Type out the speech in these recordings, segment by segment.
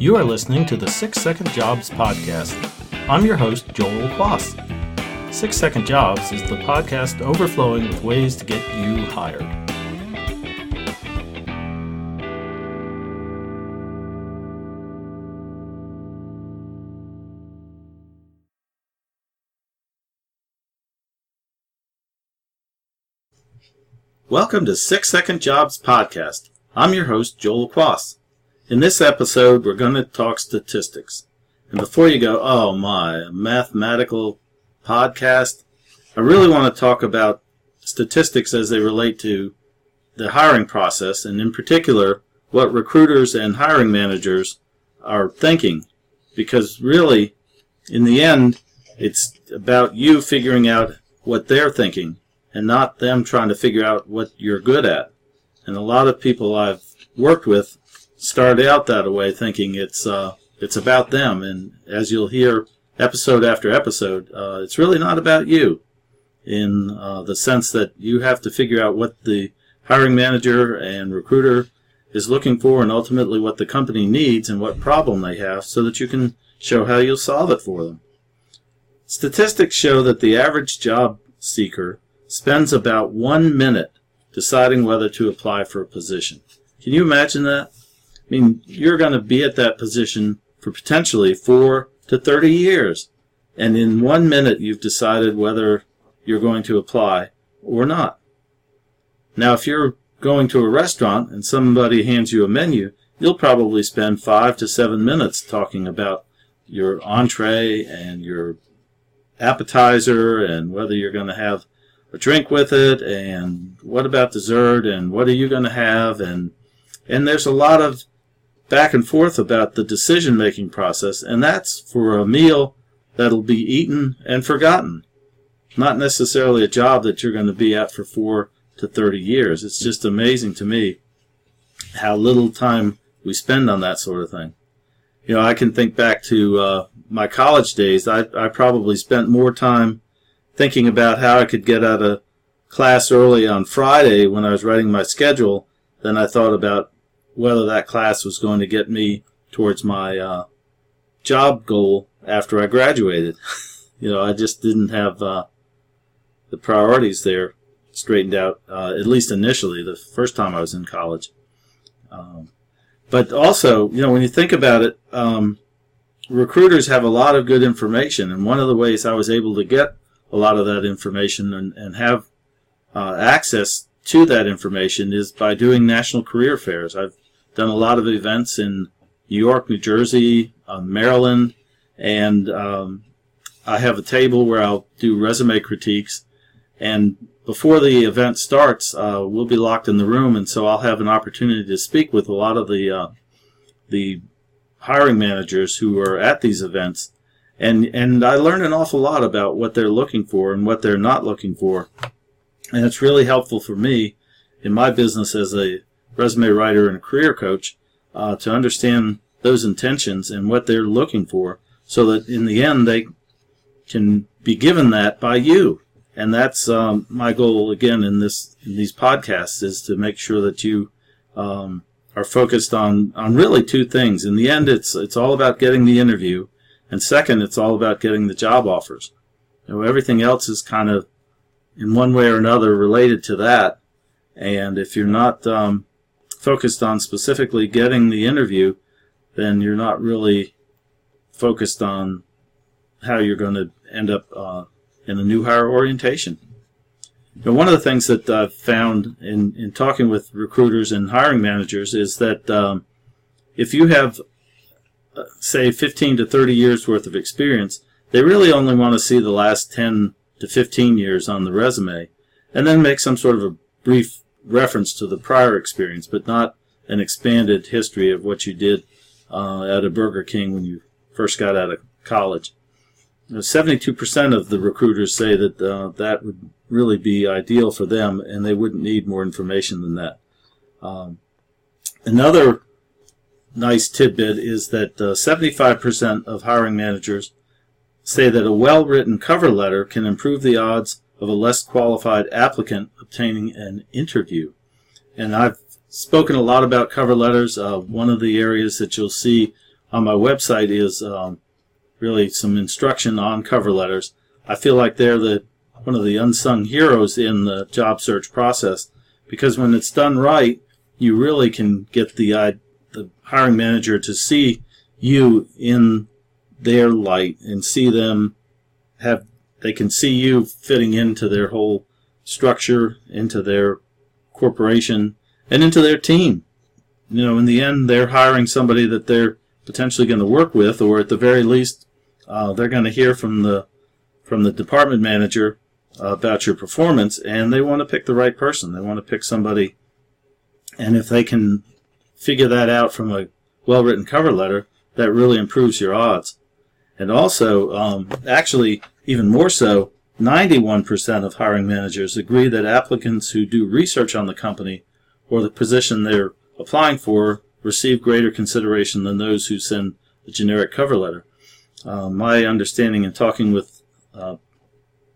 You are listening to the Six Second Jobs Podcast. I'm your host, Joel Quas. Six Second Jobs is the podcast overflowing with ways to get you hired. Welcome to Six Second Jobs Podcast. I'm your host, Joel Quas. In this episode, we're going to talk statistics. And before you go, oh my, a mathematical podcast, I really want to talk about statistics as they relate to the hiring process, and in particular, what recruiters and hiring managers are thinking. Because really, in the end, it's about you figuring out what they're thinking and not them trying to figure out what you're good at. And a lot of people I've worked with started out that way, thinking it's uh, it's about them. And as you'll hear episode after episode, uh, it's really not about you, in uh, the sense that you have to figure out what the hiring manager and recruiter is looking for, and ultimately what the company needs and what problem they have, so that you can show how you'll solve it for them. Statistics show that the average job seeker spends about one minute deciding whether to apply for a position. Can you imagine that? I mean, you're going to be at that position for potentially four to 30 years. And in one minute, you've decided whether you're going to apply or not. Now, if you're going to a restaurant and somebody hands you a menu, you'll probably spend five to seven minutes talking about your entree and your appetizer and whether you're going to have a drink with it and what about dessert and what are you going to have and and there's a lot of back and forth about the decision making process, and that's for a meal that'll be eaten and forgotten. Not necessarily a job that you're going to be at for four to 30 years. It's just amazing to me how little time we spend on that sort of thing. You know, I can think back to uh, my college days. I, I probably spent more time thinking about how I could get out of class early on Friday when I was writing my schedule than I thought about whether that class was going to get me towards my uh, job goal after I graduated. you know, I just didn't have uh, the priorities there straightened out, uh, at least initially, the first time I was in college. Um, but also, you know, when you think about it, um, recruiters have a lot of good information, and one of the ways I was able to get a lot of that information and, and have uh, access to that information is by doing national career fairs. I've done a lot of events in New York, New Jersey, uh, Maryland, and um, I have a table where I'll do resume critiques. And before the event starts, uh, we'll be locked in the room, and so I'll have an opportunity to speak with a lot of the uh, the hiring managers who are at these events, and and I learn an awful lot about what they're looking for and what they're not looking for, and it's really helpful for me in my business as a resume writer and a career coach uh, to understand those intentions and what they're looking for so that in the end they can be given that by you. And that's um, my goal again in this in these podcasts is to make sure that you um, are focused on on really two things. In the end it's it's all about getting the interview and second it's all about getting the job offers. You know, everything else is kind of in one way or another related to that. And if you're not um, focused on specifically getting the interview, then you're not really focused on how you're going to end up uh, in a new hire orientation. Now, one of the things that I've found in, in talking with recruiters and hiring managers is that um, if you have, uh, say, 15 to 30 years worth of experience, they really only want to see the last 10 to 15 years on the resume and then make some sort of a brief reference to the prior experience, but not an expanded history of what you did uh, at a Burger King when you first got out of college. 72% of the recruiters say that uh, that would really be ideal for them, and they wouldn't need more information than that. Um, another nice tidbit is that uh, 75% of hiring managers say that a well written cover letter can improve the odds of a less qualified applicant obtaining an interview. And I've spoken a lot about cover letters. Uh, one of the areas that you'll see on my website is um, really some instruction on cover letters. I feel like they're the one of the unsung heroes in the job search process because when it's done right, you really can get the uh, the hiring manager to see you in their light and see them have they can see you fitting into their whole structure, into their corporation, and into their team. You know, in the end, they're hiring somebody that they're potentially going to work with, or at the very least, uh, they're going to hear from the from the department manager uh, about your performance, and they want to pick the right person. They want to pick somebody, and if they can figure that out from a well-written cover letter, that really improves your odds. And also, um, actually, even more so, 91% of hiring managers agree that applicants who do research on the company or the position they're applying for receive greater consideration than those who send a generic cover letter. Uh, my understanding in talking with uh,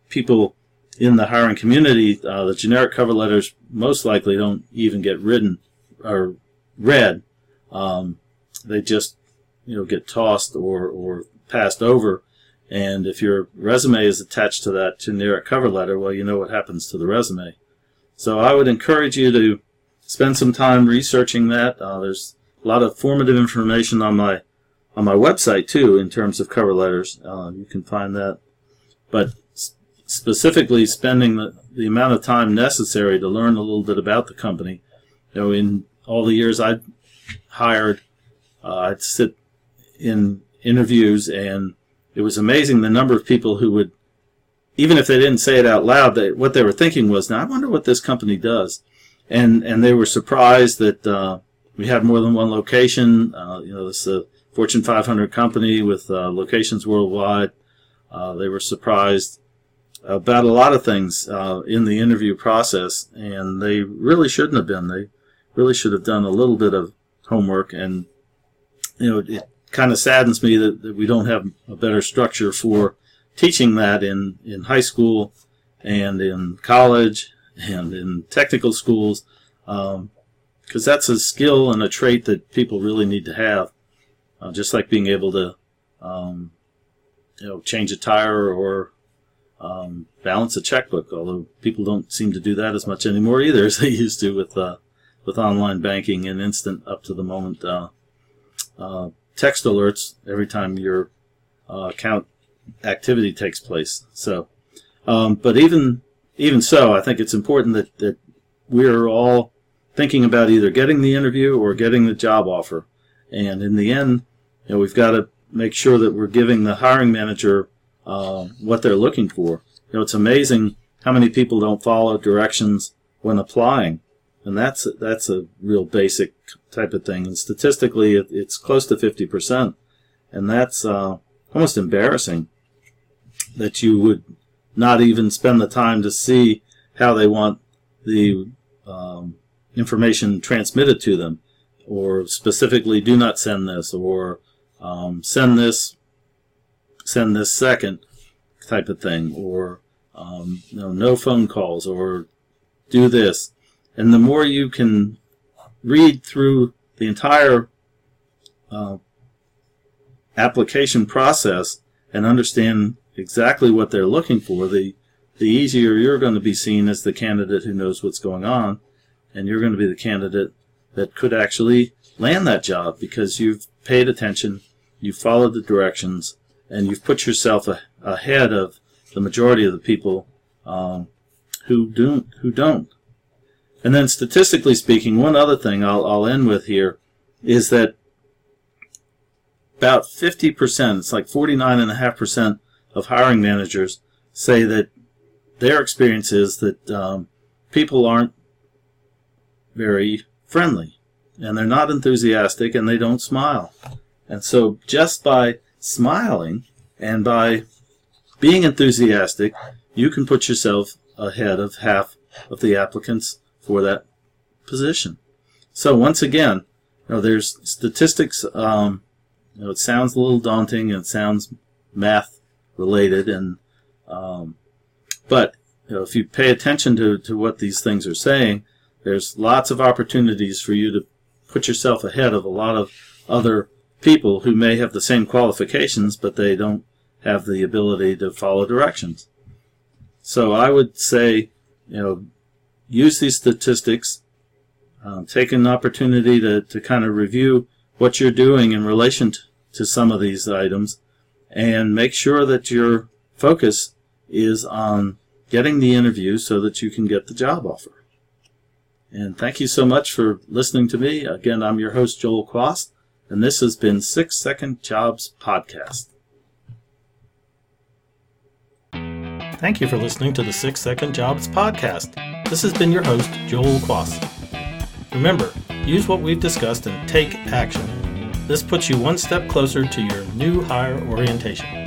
people in the hiring community, uh, the generic cover letters most likely don't even get written or read. Um, they just, you know, get tossed or, or passed over. And if your resume is attached to that generic cover letter, well, you know what happens to the resume. So I would encourage you to spend some time researching that. Uh, there's a lot of formative information on my on my website too in terms of cover letters. Uh, you can find that, but specifically spending the, the amount of time necessary to learn a little bit about the company. You know, in all the years I hired, uh, I'd sit in interviews, and it was amazing the number of people who would, even if they didn't say it out loud, they, what they were thinking was, "Now I wonder what this company does," and and they were surprised that uh, we had more than one location. Uh, you know, this is a Fortune 500 company with uh, locations worldwide. Uh, they were surprised about a lot of things uh, in the interview process, and they really shouldn't have been. They really should have done a little bit of homework, and you know, it kind of saddens me that, that we don't have a better structure for teaching that in in high school and in college and in technical schools, because um, that's a skill and a trait that people really need to have, uh, just like being able to, um, you know, change a tire or um, balance a checkbook. Although people don't seem to do that as much anymore either as they used to with uh, with online banking and instant up to the moment uh, uh, text alerts every time your uh, account activity takes place. So, um, but even even so, I think it's important that that we're all thinking about either getting the interview or getting the job offer. And in the end, you know, we've got to make sure that we're giving the hiring manager uh, what they're looking for. You know, it's amazing how many people don't follow directions when applying, and that's that's a real basic type of thing. And statistically, it, it's close to fifty percent, and that's uh, almost embarrassing that you would not even spend the time to see how they want the um, information transmitted to them, or specifically, do not send this, or um, send this send this second type of thing, or um, you know, no phone calls, or do this. And the more you can read through the entire uh, application process and understand exactly what they're looking for, the the easier you're going to be seen as the candidate who knows what's going on, and you're going to be the candidate that could actually land that job because you've paid attention, you've followed the directions, and you've put yourself a, ahead of the majority of the people um, who don't. Who don't. And then, statistically speaking, one other thing I'll, I'll end with here is that about 50%, it's like 49.5% of hiring managers say that their experience is that um, people aren't very friendly and they're not enthusiastic and they don't smile. And so just by smiling and by being enthusiastic, you can put yourself ahead of half of the applicants for that position. So once again, you know, there's statistics. Um, you know, it sounds a little daunting and it sounds math related, and um, but you know, if you pay attention to, to what these things are saying, there's lots of opportunities for you to put yourself ahead of a lot of other people who may have the same qualifications, but they don't have the ability to follow directions. So I would say, you know, use these statistics, um, take an opportunity to, to kind of review what you're doing in relation to some of these items, and make sure that your focus is on getting the interview so that you can get the job offer. And thank you so much for listening to me. Again, I'm your host, Joel Quast, and this has been Six Second Jobs Podcast. Thank you for listening to the Six Second Jobs Podcast. This has been your host, Joel Quast. Remember, use what we've discussed and take action. This puts you one step closer to your new hire orientation.